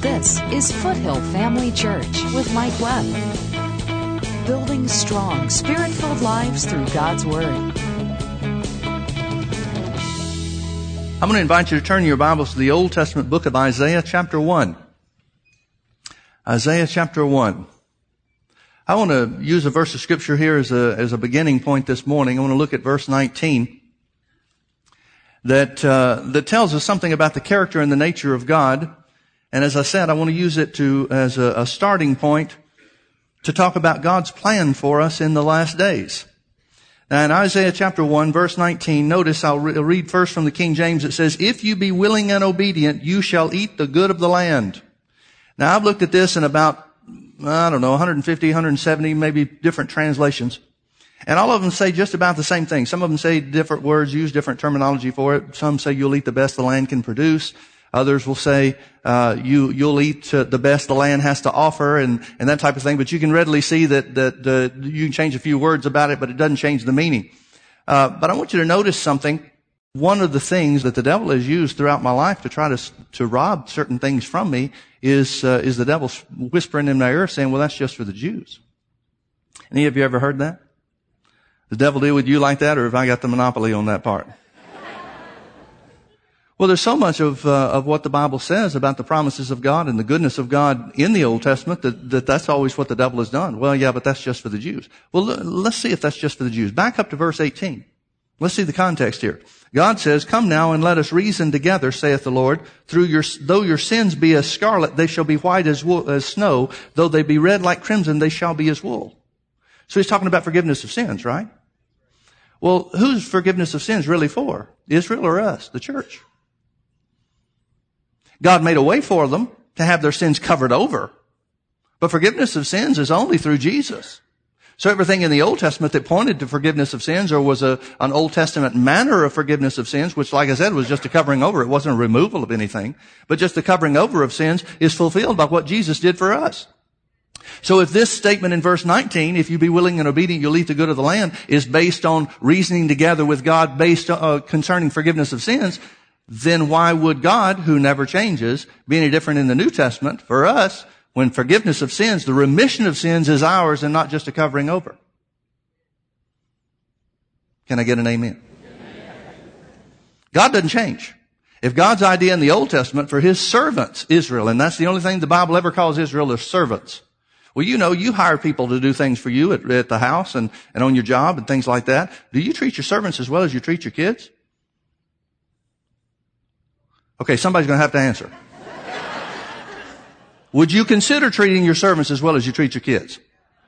This is Foothill Family Church with Mike Webb. Building strong, spirit filled lives through God's Word. I'm going to invite you to turn your Bibles to the Old Testament book of Isaiah, chapter 1. Isaiah, chapter 1. I want to use a verse of scripture here as a, as a beginning point this morning. I want to look at verse 19 that, uh, that tells us something about the character and the nature of God. And as I said, I want to use it to, as a, a starting point to talk about God's plan for us in the last days. Now in Isaiah chapter 1 verse 19, notice I'll re- read first from the King James. It says, if you be willing and obedient, you shall eat the good of the land. Now I've looked at this in about, I don't know, 150, 170, maybe different translations. And all of them say just about the same thing. Some of them say different words, use different terminology for it. Some say you'll eat the best the land can produce. Others will say uh, you you'll eat uh, the best the land has to offer, and and that type of thing. But you can readily see that that uh, you can change a few words about it, but it doesn't change the meaning. Uh, but I want you to notice something. One of the things that the devil has used throughout my life to try to to rob certain things from me is uh, is the devil whispering in my ear, saying, "Well, that's just for the Jews." Any of you ever heard that? The devil deal with you like that, or have I got the monopoly on that part? Well, there's so much of, uh, of what the Bible says about the promises of God and the goodness of God in the Old Testament that, that that's always what the devil has done. Well, yeah, but that's just for the Jews. Well, let's see if that's just for the Jews. Back up to verse 18. Let's see the context here. God says, Come now and let us reason together, saith the Lord. Through your, though your sins be as scarlet, they shall be white as, wool, as snow. Though they be red like crimson, they shall be as wool. So he's talking about forgiveness of sins, right? Well, who's forgiveness of sins really for? Israel or us, the church? God made a way for them to have their sins covered over. But forgiveness of sins is only through Jesus. So everything in the Old Testament that pointed to forgiveness of sins or was a, an Old Testament manner of forgiveness of sins, which like I said was just a covering over, it wasn't a removal of anything, but just the covering over of sins is fulfilled by what Jesus did for us. So if this statement in verse 19, if you be willing and obedient, you'll eat the good of the land, is based on reasoning together with God based uh, concerning forgiveness of sins, then why would God, who never changes, be any different in the New Testament for us when forgiveness of sins, the remission of sins is ours and not just a covering over? Can I get an amen? God doesn't change. If God's idea in the Old Testament for his servants, Israel, and that's the only thing the Bible ever calls Israel is servants. Well, you know, you hire people to do things for you at, at the house and, and on your job and things like that. Do you treat your servants as well as you treat your kids? Okay, somebody's going to have to answer. Would you consider treating your servants as well as you treat your kids?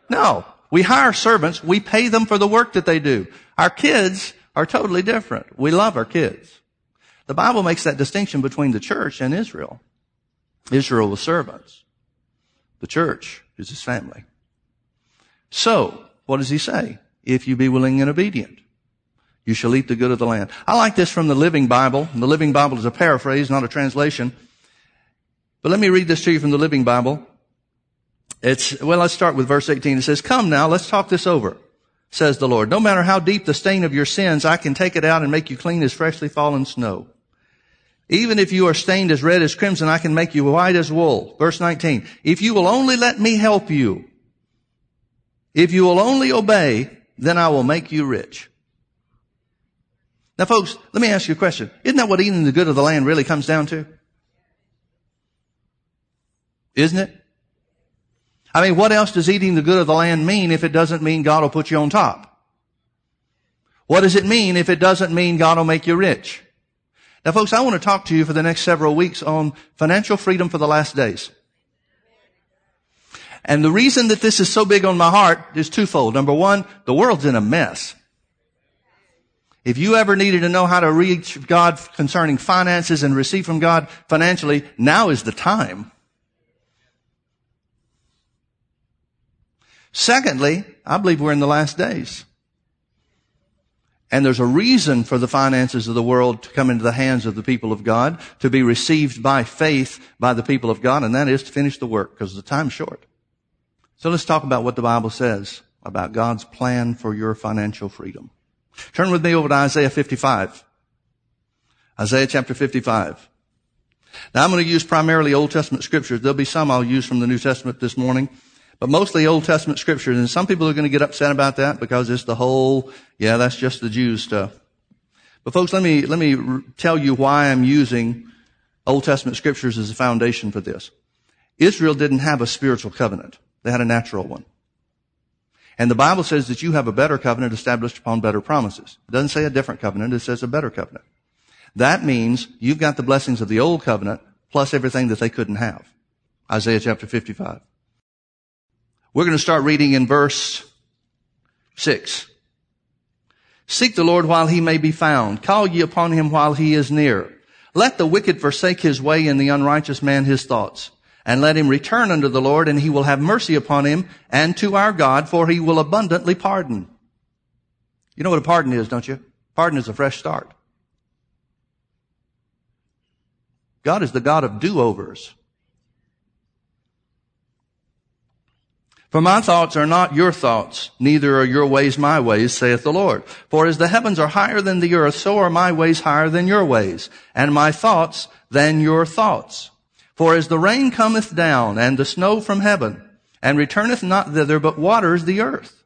No. We hire servants. We pay them for the work that they do. Our kids are totally different. We love our kids. The Bible makes that distinction between the church and Israel. Israel was servants. The church is his family. So, what does he say? If you be willing and obedient. You shall eat the good of the land. I like this from the Living Bible. The Living Bible is a paraphrase, not a translation. But let me read this to you from the Living Bible. It's, well, let's start with verse 18. It says, come now, let's talk this over, says the Lord. No matter how deep the stain of your sins, I can take it out and make you clean as freshly fallen snow. Even if you are stained as red as crimson, I can make you white as wool. Verse 19. If you will only let me help you, if you will only obey, then I will make you rich. Now folks, let me ask you a question. Isn't that what eating the good of the land really comes down to? Isn't it? I mean, what else does eating the good of the land mean if it doesn't mean God will put you on top? What does it mean if it doesn't mean God will make you rich? Now folks, I want to talk to you for the next several weeks on financial freedom for the last days. And the reason that this is so big on my heart is twofold. Number one, the world's in a mess. If you ever needed to know how to reach God concerning finances and receive from God financially, now is the time. Secondly, I believe we're in the last days. And there's a reason for the finances of the world to come into the hands of the people of God, to be received by faith by the people of God, and that is to finish the work because the time's short. So let's talk about what the Bible says about God's plan for your financial freedom. Turn with me over to Isaiah 55. Isaiah chapter 55. Now I'm going to use primarily Old Testament scriptures. There'll be some I'll use from the New Testament this morning, but mostly Old Testament scriptures. And some people are going to get upset about that because it's the whole, yeah, that's just the Jews stuff. But folks, let me, let me tell you why I'm using Old Testament scriptures as a foundation for this. Israel didn't have a spiritual covenant. They had a natural one. And the Bible says that you have a better covenant established upon better promises. It doesn't say a different covenant, it says a better covenant. That means you've got the blessings of the old covenant plus everything that they couldn't have. Isaiah chapter 55. We're going to start reading in verse 6. Seek the Lord while he may be found. Call ye upon him while he is near. Let the wicked forsake his way and the unrighteous man his thoughts. And let him return unto the Lord and he will have mercy upon him and to our God for he will abundantly pardon. You know what a pardon is, don't you? Pardon is a fresh start. God is the God of do-overs. For my thoughts are not your thoughts, neither are your ways my ways, saith the Lord. For as the heavens are higher than the earth, so are my ways higher than your ways, and my thoughts than your thoughts. For as the rain cometh down, and the snow from heaven, and returneth not thither, but waters the earth,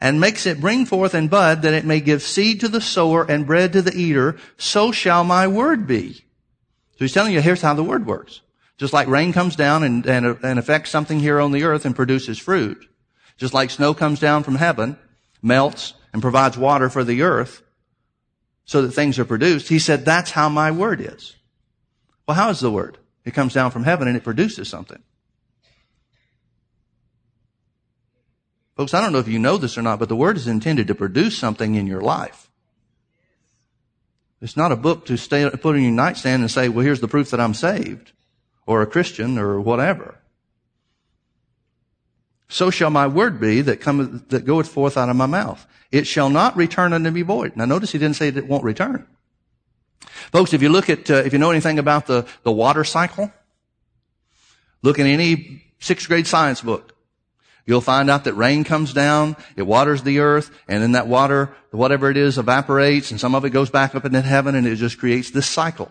and makes it bring forth and bud, that it may give seed to the sower and bread to the eater, so shall my word be. So he's telling you, here's how the word works. Just like rain comes down and, and, and affects something here on the earth and produces fruit. Just like snow comes down from heaven, melts, and provides water for the earth so that things are produced. He said, that's how my word is. Well, how is the word? It comes down from heaven and it produces something. Folks, I don't know if you know this or not, but the word is intended to produce something in your life. It's not a book to stay, put on your nightstand and say, well, here's the proof that I'm saved or a Christian or whatever. So shall my word be that cometh, that goeth forth out of my mouth. It shall not return unto me void. Now notice he didn't say it won't return. Folks, if you look at, uh, if you know anything about the, the water cycle, look in any sixth grade science book. You'll find out that rain comes down, it waters the earth, and then that water, whatever it is, evaporates, and some of it goes back up into heaven, and it just creates this cycle.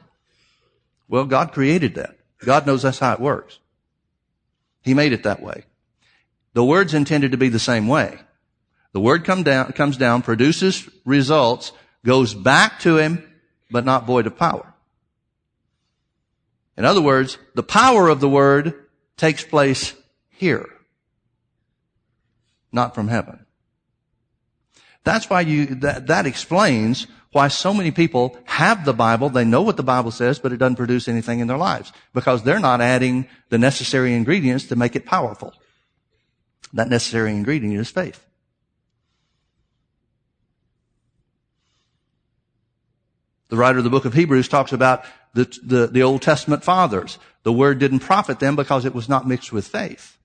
Well, God created that. God knows that's how it works. He made it that way. The word's intended to be the same way. The word come down, comes down, produces results, goes back to him, but not void of power. In other words, the power of the word takes place here, not from heaven. That's why you, that, that explains why so many people have the Bible, they know what the Bible says, but it doesn't produce anything in their lives because they're not adding the necessary ingredients to make it powerful. That necessary ingredient is faith. The writer of the book of Hebrews talks about the, the, the Old Testament fathers. The word didn't profit them because it was not mixed with faith.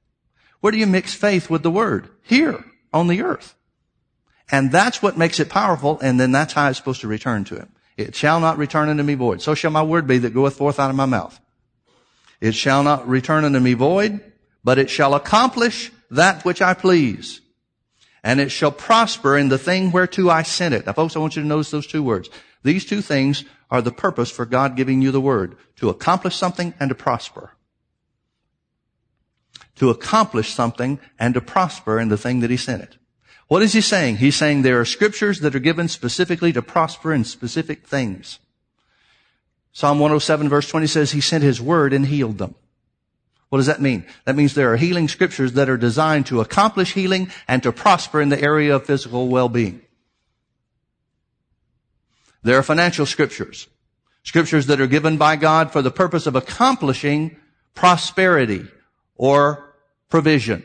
Where do you mix faith with the word? Here, on the earth. And that's what makes it powerful, and then that's how it's supposed to return to him. It shall not return unto me void. So shall my word be that goeth forth out of my mouth. It shall not return unto me void, but it shall accomplish that which I please. And it shall prosper in the thing whereto I sent it. Now folks, I want you to notice those two words. These two things are the purpose for God giving you the word. To accomplish something and to prosper. To accomplish something and to prosper in the thing that He sent it. What is he saying? He's saying there are scriptures that are given specifically to prosper in specific things. Psalm 107 verse 20 says he sent his word and healed them. What does that mean? That means there are healing scriptures that are designed to accomplish healing and to prosper in the area of physical well-being. There are financial scriptures. Scriptures that are given by God for the purpose of accomplishing prosperity or provision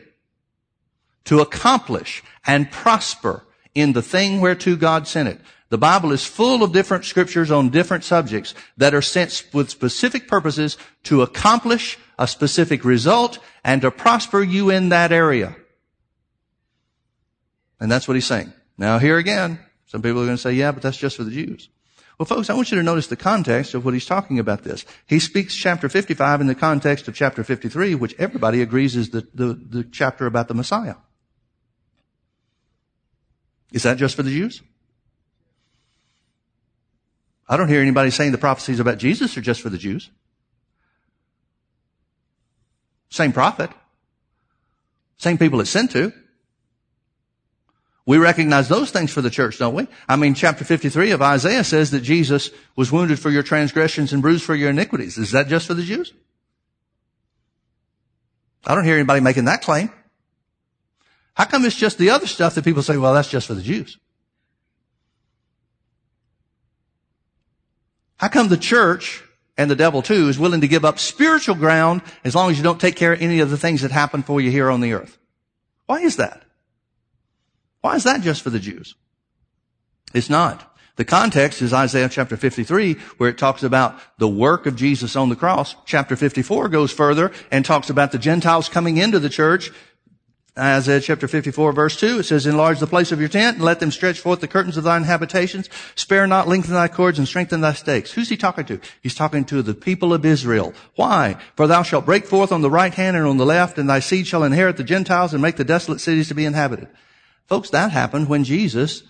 to accomplish and prosper in the thing whereto God sent it. The Bible is full of different scriptures on different subjects that are sent with specific purposes to accomplish a specific result and to prosper you in that area. And that's what he's saying. Now here again, some people are going to say, yeah, but that's just for the Jews. Well, folks, I want you to notice the context of what he's talking about this. He speaks chapter 55 in the context of chapter 53, which everybody agrees is the, the, the chapter about the Messiah. Is that just for the Jews? I don't hear anybody saying the prophecies about Jesus are just for the Jews. Same prophet. Same people it's sent to. We recognize those things for the church, don't we? I mean, chapter 53 of Isaiah says that Jesus was wounded for your transgressions and bruised for your iniquities. Is that just for the Jews? I don't hear anybody making that claim. How come it's just the other stuff that people say, well, that's just for the Jews? How come the church and the devil too is willing to give up spiritual ground as long as you don't take care of any of the things that happen for you here on the earth? Why is that? Why is that just for the Jews? It's not. The context is Isaiah chapter 53, where it talks about the work of Jesus on the cross. Chapter 54 goes further and talks about the Gentiles coming into the church Isaiah chapter 54 verse 2, it says, Enlarge the place of your tent and let them stretch forth the curtains of thine habitations. Spare not, lengthen thy cords and strengthen thy stakes. Who's he talking to? He's talking to the people of Israel. Why? For thou shalt break forth on the right hand and on the left, and thy seed shall inherit the Gentiles and make the desolate cities to be inhabited. Folks, that happened when Jesus,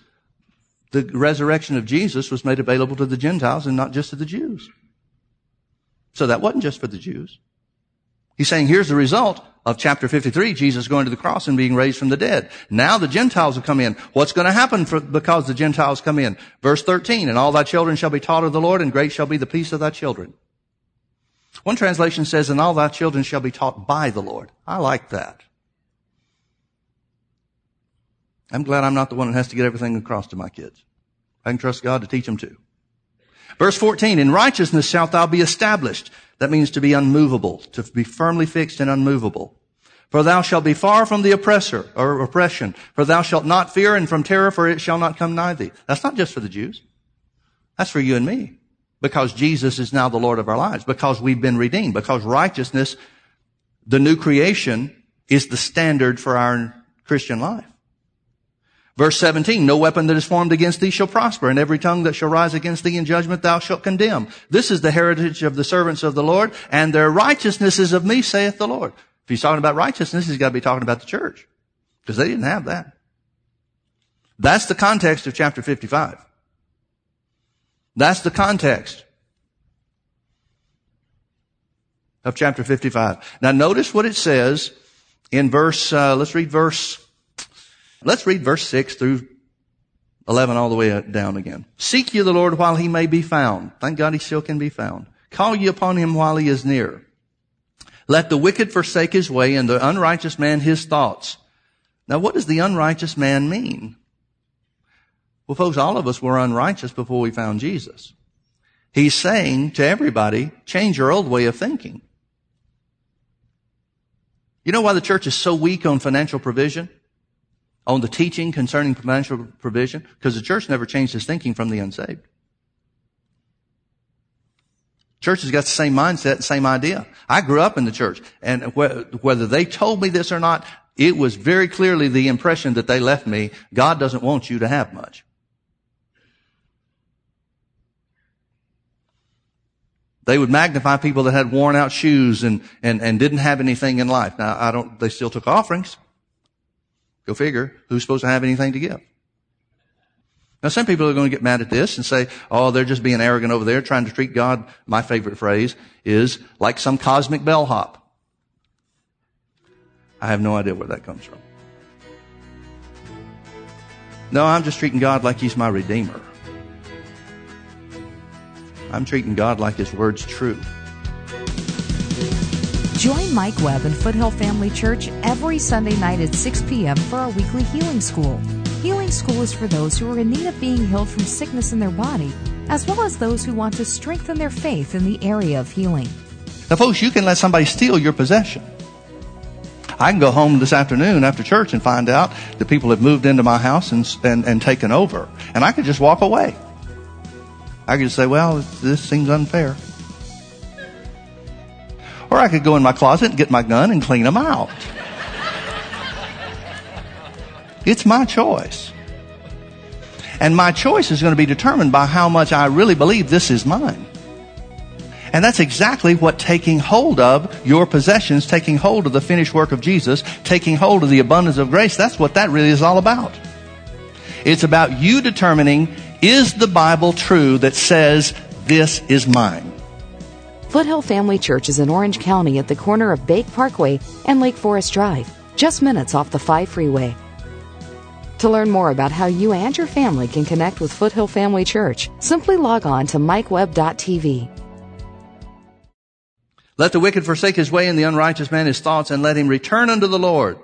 the resurrection of Jesus was made available to the Gentiles and not just to the Jews. So that wasn't just for the Jews. He's saying here's the result of chapter 53, Jesus going to the cross and being raised from the dead. Now the Gentiles will come in. What's going to happen for, because the Gentiles come in? Verse 13, and all thy children shall be taught of the Lord and great shall be the peace of thy children. One translation says, and all thy children shall be taught by the Lord. I like that. I'm glad I'm not the one that has to get everything across to my kids. I can trust God to teach them too. Verse 14, in righteousness shalt thou be established. That means to be unmovable, to be firmly fixed and unmovable. For thou shalt be far from the oppressor or oppression. For thou shalt not fear and from terror, for it shall not come nigh thee. That's not just for the Jews. That's for you and me. Because Jesus is now the Lord of our lives. Because we've been redeemed. Because righteousness, the new creation, is the standard for our Christian life. Verse 17, no weapon that is formed against thee shall prosper, and every tongue that shall rise against thee in judgment thou shalt condemn. This is the heritage of the servants of the Lord, and their righteousness is of me, saith the Lord. If he's talking about righteousness, he's got to be talking about the church. Because they didn't have that. That's the context of chapter 55. That's the context of chapter 55. Now notice what it says in verse, uh, let's read verse Let's read verse 6 through 11 all the way down again. Seek ye the Lord while he may be found. Thank God he still can be found. Call ye upon him while he is near. Let the wicked forsake his way and the unrighteous man his thoughts. Now what does the unrighteous man mean? Well, folks, all of us were unrighteous before we found Jesus. He's saying to everybody, change your old way of thinking. You know why the church is so weak on financial provision? On the teaching concerning financial provision? Because the church never changed its thinking from the unsaved. Church has got the same mindset, same idea. I grew up in the church, and whether they told me this or not, it was very clearly the impression that they left me. God doesn't want you to have much. They would magnify people that had worn out shoes and, and, and didn't have anything in life. Now, I don't, they still took offerings. Go figure. Who's supposed to have anything to give? Now, some people are going to get mad at this and say, oh, they're just being arrogant over there, trying to treat God, my favorite phrase is, like some cosmic bellhop. I have no idea where that comes from. No, I'm just treating God like He's my Redeemer. I'm treating God like His Word's true. Join Mike Webb and Foothill Family Church every Sunday night at 6 p.m. for our weekly Healing School. Healing School is for those who are in need of being healed from sickness in their body, as well as those who want to strengthen their faith in the area of healing. Now, folks, you can let somebody steal your possession. I can go home this afternoon after church and find out that people have moved into my house and, and, and taken over. And I could just walk away. I could just say, well, this seems unfair. Or I could go in my closet and get my gun and clean them out. It's my choice. And my choice is going to be determined by how much I really believe this is mine. And that's exactly what taking hold of your possessions, taking hold of the finished work of Jesus, taking hold of the abundance of grace, that's what that really is all about. It's about you determining, is the Bible true that says this is mine? Foothill Family Church is in Orange County at the corner of Bake Parkway and Lake Forest Drive, just minutes off the 5 freeway. To learn more about how you and your family can connect with Foothill Family Church, simply log on to mikewebb.tv. Let the wicked forsake his way and the unrighteous man his thoughts and let him return unto the Lord.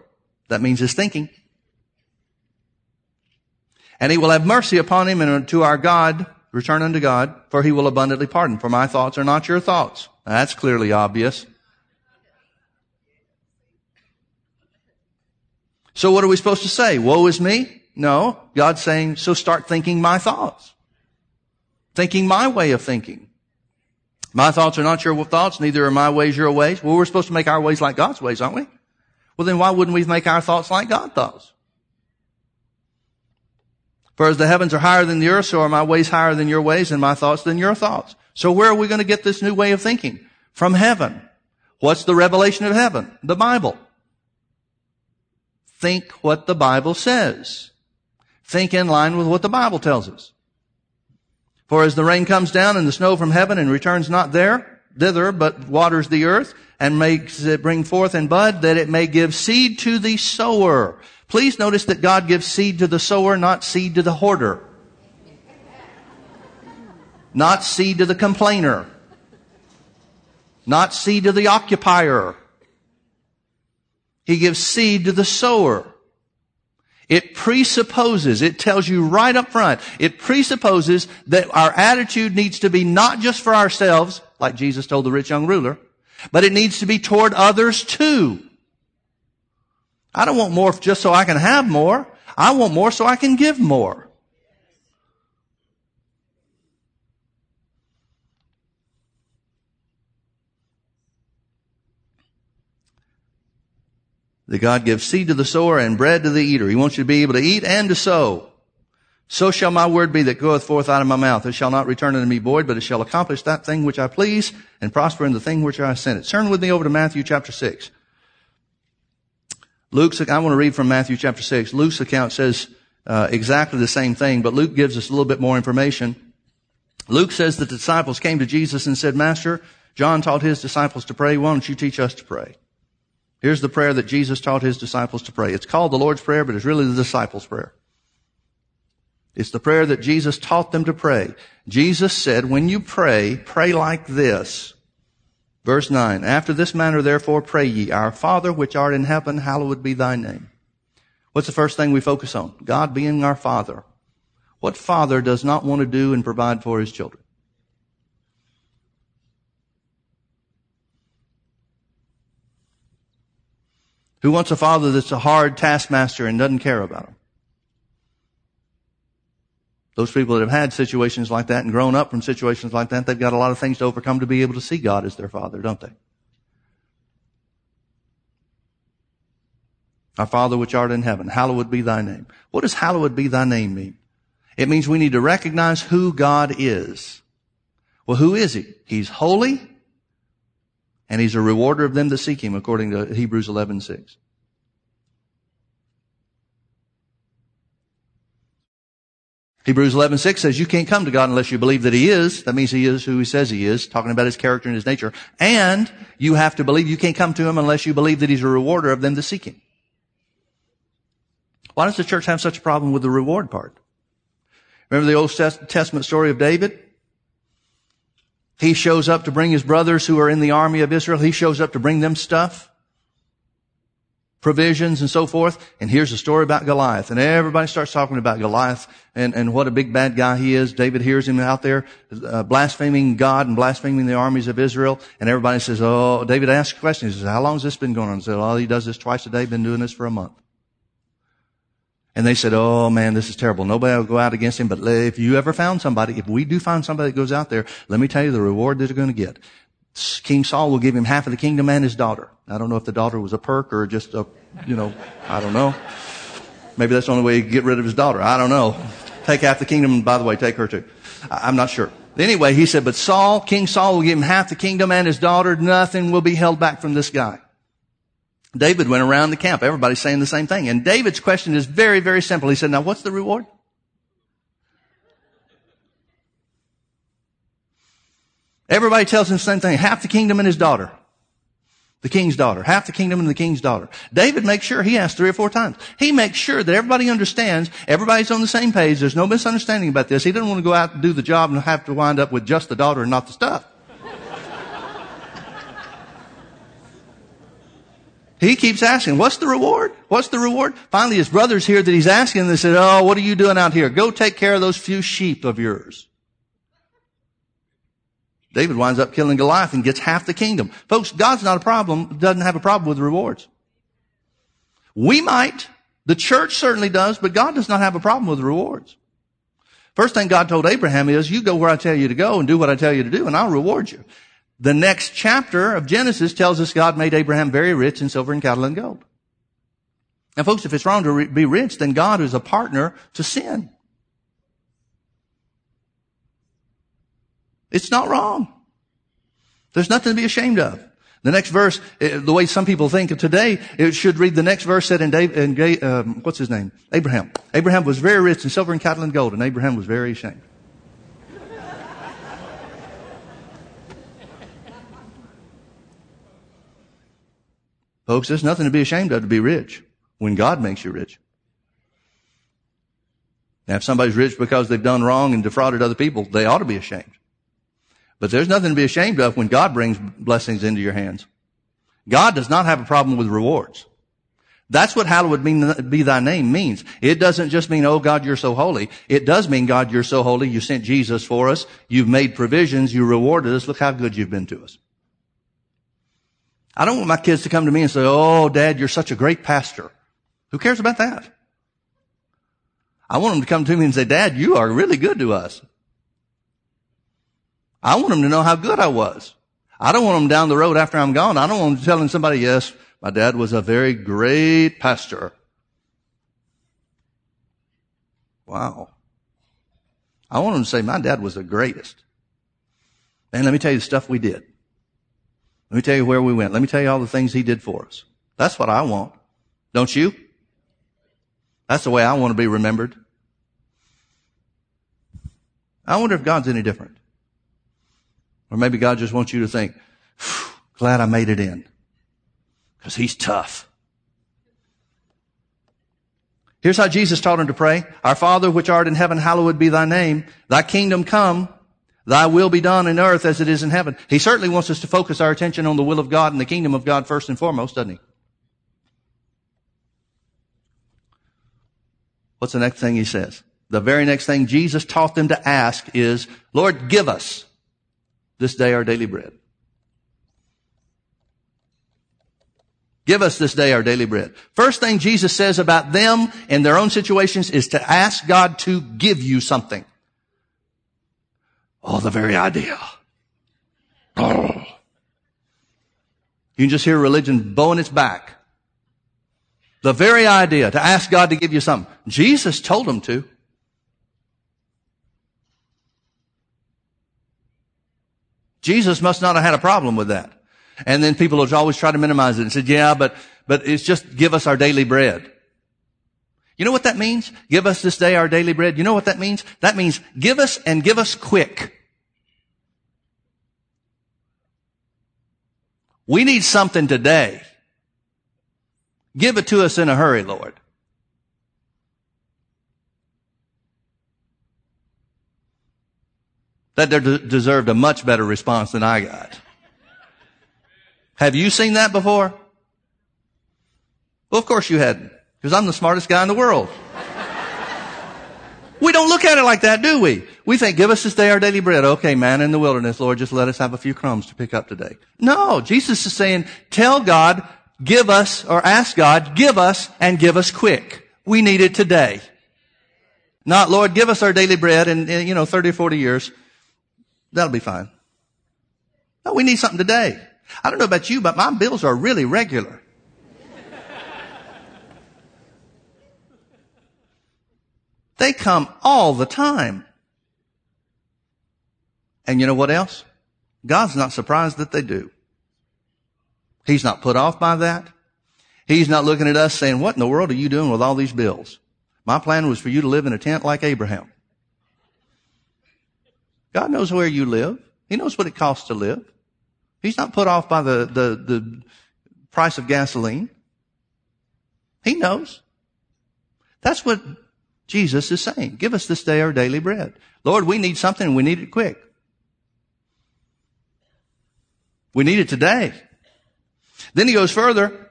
That means his thinking. And he will have mercy upon him and unto our God, return unto God, for he will abundantly pardon. For my thoughts are not your thoughts. That's clearly obvious. So what are we supposed to say? Woe is me? No. God's saying, so start thinking my thoughts. Thinking my way of thinking. My thoughts are not your thoughts, neither are my ways your ways. Well, we're supposed to make our ways like God's ways, aren't we? Well, then why wouldn't we make our thoughts like God's thoughts? For as the heavens are higher than the earth, so are my ways higher than your ways and my thoughts than your thoughts. So where are we going to get this new way of thinking? From heaven. What's the revelation of heaven? The Bible. Think what the Bible says. Think in line with what the Bible tells us. For as the rain comes down and the snow from heaven and returns not there, thither, but waters the earth and makes it bring forth and bud, that it may give seed to the sower. Please notice that God gives seed to the sower, not seed to the hoarder. Not seed to the complainer. Not seed to the occupier. He gives seed to the sower. It presupposes, it tells you right up front, it presupposes that our attitude needs to be not just for ourselves, like Jesus told the rich young ruler, but it needs to be toward others too. I don't want more just so I can have more. I want more so I can give more. that God gives seed to the sower and bread to the eater. He wants you to be able to eat and to sow. So shall my word be that goeth forth out of my mouth. It shall not return unto me void, but it shall accomplish that thing which I please and prosper in the thing which I sent it. Turn with me over to Matthew chapter 6. Luke's, I want to read from Matthew chapter 6. Luke's account says uh, exactly the same thing, but Luke gives us a little bit more information. Luke says the disciples came to Jesus and said, Master, John taught his disciples to pray. Why don't you teach us to pray? Here's the prayer that Jesus taught his disciples to pray. It's called the Lord's Prayer, but it's really the disciples' prayer. It's the prayer that Jesus taught them to pray. Jesus said, when you pray, pray like this. Verse 9, after this manner therefore pray ye, our Father which art in heaven, hallowed be thy name. What's the first thing we focus on? God being our Father. What father does not want to do and provide for his children? Who wants a father that's a hard taskmaster and doesn't care about them? Those people that have had situations like that and grown up from situations like that, they've got a lot of things to overcome to be able to see God as their father, don't they? Our Father which art in heaven, hallowed be thy name. What does hallowed be thy name mean? It means we need to recognize who God is. Well, who is he? He's holy and he's a rewarder of them that seek him, according to Hebrews 11, Hebrews 11, 6 says you can't come to God unless you believe that He is. That means He is who He says He is, talking about His character and His nature. And you have to believe you can't come to Him unless you believe that He's a rewarder of them that seek Him. Why does the church have such a problem with the reward part? Remember the Old Testament story of David? He shows up to bring his brothers who are in the army of Israel. He shows up to bring them stuff, provisions and so forth. And here's a story about Goliath. And everybody starts talking about Goliath and, and what a big bad guy he is. David hears him out there uh, blaspheming God and blaspheming the armies of Israel. And everybody says, oh, David asks a question. He says, how long has this been going on? He said, oh, he does this twice a day. Been doing this for a month. And they said, oh man, this is terrible. Nobody will go out against him. But if you ever found somebody, if we do find somebody that goes out there, let me tell you the reward that they're going to get. King Saul will give him half of the kingdom and his daughter. I don't know if the daughter was a perk or just a, you know, I don't know. Maybe that's the only way to get rid of his daughter. I don't know. Take half the kingdom and by the way, take her too. I'm not sure. Anyway, he said, but Saul, King Saul will give him half the kingdom and his daughter. Nothing will be held back from this guy. David went around the camp. Everybody's saying the same thing. And David's question is very, very simple. He said, now what's the reward? Everybody tells him the same thing. Half the kingdom and his daughter. The king's daughter. Half the kingdom and the king's daughter. David makes sure, he asks three or four times. He makes sure that everybody understands, everybody's on the same page, there's no misunderstanding about this. He doesn't want to go out and do the job and have to wind up with just the daughter and not the stuff. He keeps asking, what's the reward? What's the reward? Finally, his brothers hear that he's asking, they said, oh, what are you doing out here? Go take care of those few sheep of yours. David winds up killing Goliath and gets half the kingdom. Folks, God's not a problem, doesn't have a problem with rewards. We might, the church certainly does, but God does not have a problem with rewards. First thing God told Abraham is, you go where I tell you to go and do what I tell you to do and I'll reward you. The next chapter of Genesis tells us God made Abraham very rich in silver and cattle and gold. And folks, if it's wrong to be rich, then God is a partner to sin. It's not wrong. There's nothing to be ashamed of. The next verse, eh, the way some people think of today, it should read the next verse said in, David, in um, what's his name? Abraham. Abraham was very rich in silver and cattle and gold, and Abraham was very ashamed. Folks, there's nothing to be ashamed of to be rich when God makes you rich. Now, if somebody's rich because they've done wrong and defrauded other people, they ought to be ashamed. But there's nothing to be ashamed of when God brings blessings into your hands. God does not have a problem with rewards. That's what hallowed be thy name means. It doesn't just mean, oh God, you're so holy. It does mean, God, you're so holy. You sent Jesus for us. You've made provisions. You rewarded us. Look how good you've been to us. I don't want my kids to come to me and say, Oh, dad, you're such a great pastor. Who cares about that? I want them to come to me and say, Dad, you are really good to us. I want them to know how good I was. I don't want them down the road after I'm gone. I don't want them telling somebody, yes, my dad was a very great pastor. Wow. I want them to say, my dad was the greatest. And let me tell you the stuff we did. Let me tell you where we went. Let me tell you all the things he did for us. That's what I want. Don't you? That's the way I want to be remembered. I wonder if God's any different. Or maybe God just wants you to think, glad I made it in. Cause he's tough. Here's how Jesus taught him to pray. Our Father which art in heaven, hallowed be thy name. Thy kingdom come. Thy will be done in earth as it is in heaven. He certainly wants us to focus our attention on the will of God and the kingdom of God first and foremost, doesn't he? What's the next thing he says? The very next thing Jesus taught them to ask is, Lord, give us this day our daily bread. Give us this day our daily bread. First thing Jesus says about them and their own situations is to ask God to give you something. Oh, the very idea. Oh. You can just hear religion bowing its back. The very idea to ask God to give you something. Jesus told them to. Jesus must not have had a problem with that. And then people will always try to minimize it and said, yeah, but, but it's just give us our daily bread. You know what that means? Give us this day our daily bread. You know what that means? That means give us and give us quick. We need something today. Give it to us in a hurry, Lord. That deserved a much better response than I got. Have you seen that before? Well, of course you hadn't, because I'm the smartest guy in the world. we don't look at it like that, do we? We think, give us this day our daily bread. Okay, manna in the wilderness, Lord, just let us have a few crumbs to pick up today. No, Jesus is saying, tell God, give us, or ask God, give us and give us quick. We need it today. Not, Lord, give us our daily bread in, in you know, 30 or 40 years. That'll be fine. No, we need something today. I don't know about you, but my bills are really regular. they come all the time. And you know what else? God's not surprised that they do. He's not put off by that. He's not looking at us saying, what in the world are you doing with all these bills? My plan was for you to live in a tent like Abraham. God knows where you live. He knows what it costs to live. He's not put off by the, the, the price of gasoline. He knows. That's what Jesus is saying. Give us this day our daily bread. Lord, we need something and we need it quick. We need it today. Then he goes further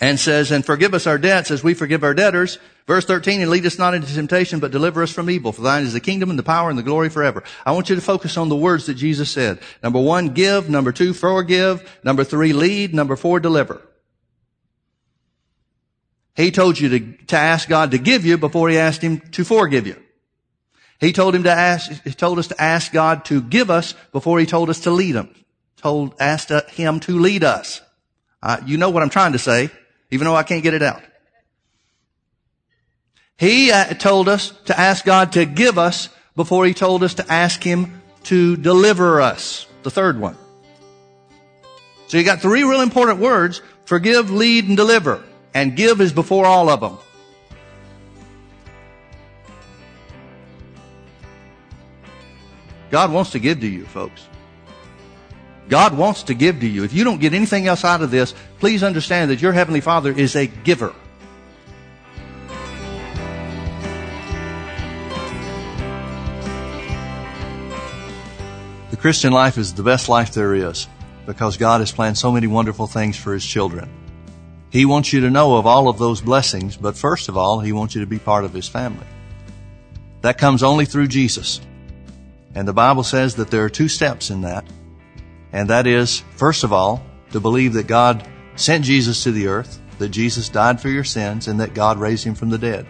and says, and forgive us our debts as we forgive our debtors. Verse 13, and lead us not into temptation, but deliver us from evil. For thine is the kingdom and the power and the glory forever. I want you to focus on the words that Jesus said. Number one, give. Number two, forgive. Number three, lead. Number four, deliver. He told you to, to ask God to give you before he asked him to forgive you. He told him to ask, he told us to ask God to give us before he told us to lead him. Told, asked him to lead us. Uh, you know what I'm trying to say even though I can't get it out. He uh, told us to ask God to give us before he told us to ask him to deliver us. The third one. So you got three real important words. Forgive, lead, and deliver. And give is before all of them. God wants to give to you, folks. God wants to give to you. If you don't get anything else out of this, please understand that your Heavenly Father is a giver. The Christian life is the best life there is because God has planned so many wonderful things for His children. He wants you to know of all of those blessings, but first of all, He wants you to be part of His family. That comes only through Jesus. And the Bible says that there are two steps in that. And that is, first of all, to believe that God sent Jesus to the earth, that Jesus died for your sins, and that God raised him from the dead.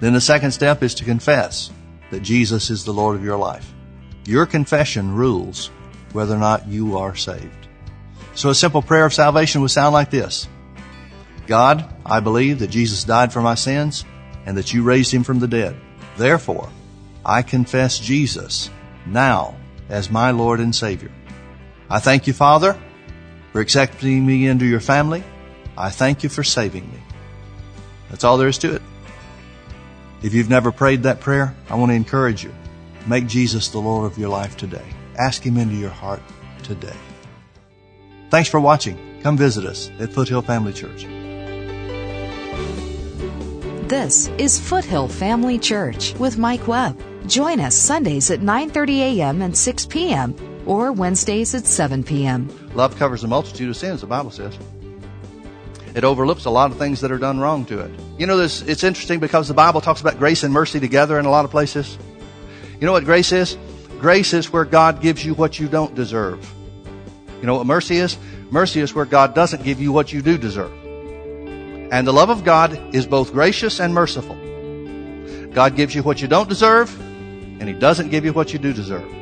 Then the second step is to confess that Jesus is the Lord of your life. Your confession rules whether or not you are saved. So a simple prayer of salvation would sound like this. God, I believe that Jesus died for my sins and that you raised him from the dead. Therefore, I confess Jesus now as my Lord and Savior. I thank you, Father, for accepting me into your family. I thank you for saving me. That's all there is to it. If you've never prayed that prayer, I want to encourage you. Make Jesus the Lord of your life today. Ask Him into your heart today. Thanks for watching. Come visit us at Foothill Family Church. This is Foothill Family Church with Mike Webb. Join us Sundays at 9:30 a.m. and 6 p.m or Wednesdays at 7 p.m. Love covers a multitude of sins, the Bible says. It overlooks a lot of things that are done wrong to it. You know, this, it's interesting because the Bible talks about grace and mercy together in a lot of places. You know what grace is? Grace is where God gives you what you don't deserve. You know what mercy is? Mercy is where God doesn't give you what you do deserve. And the love of God is both gracious and merciful. God gives you what you don't deserve, and He doesn't give you what you do deserve.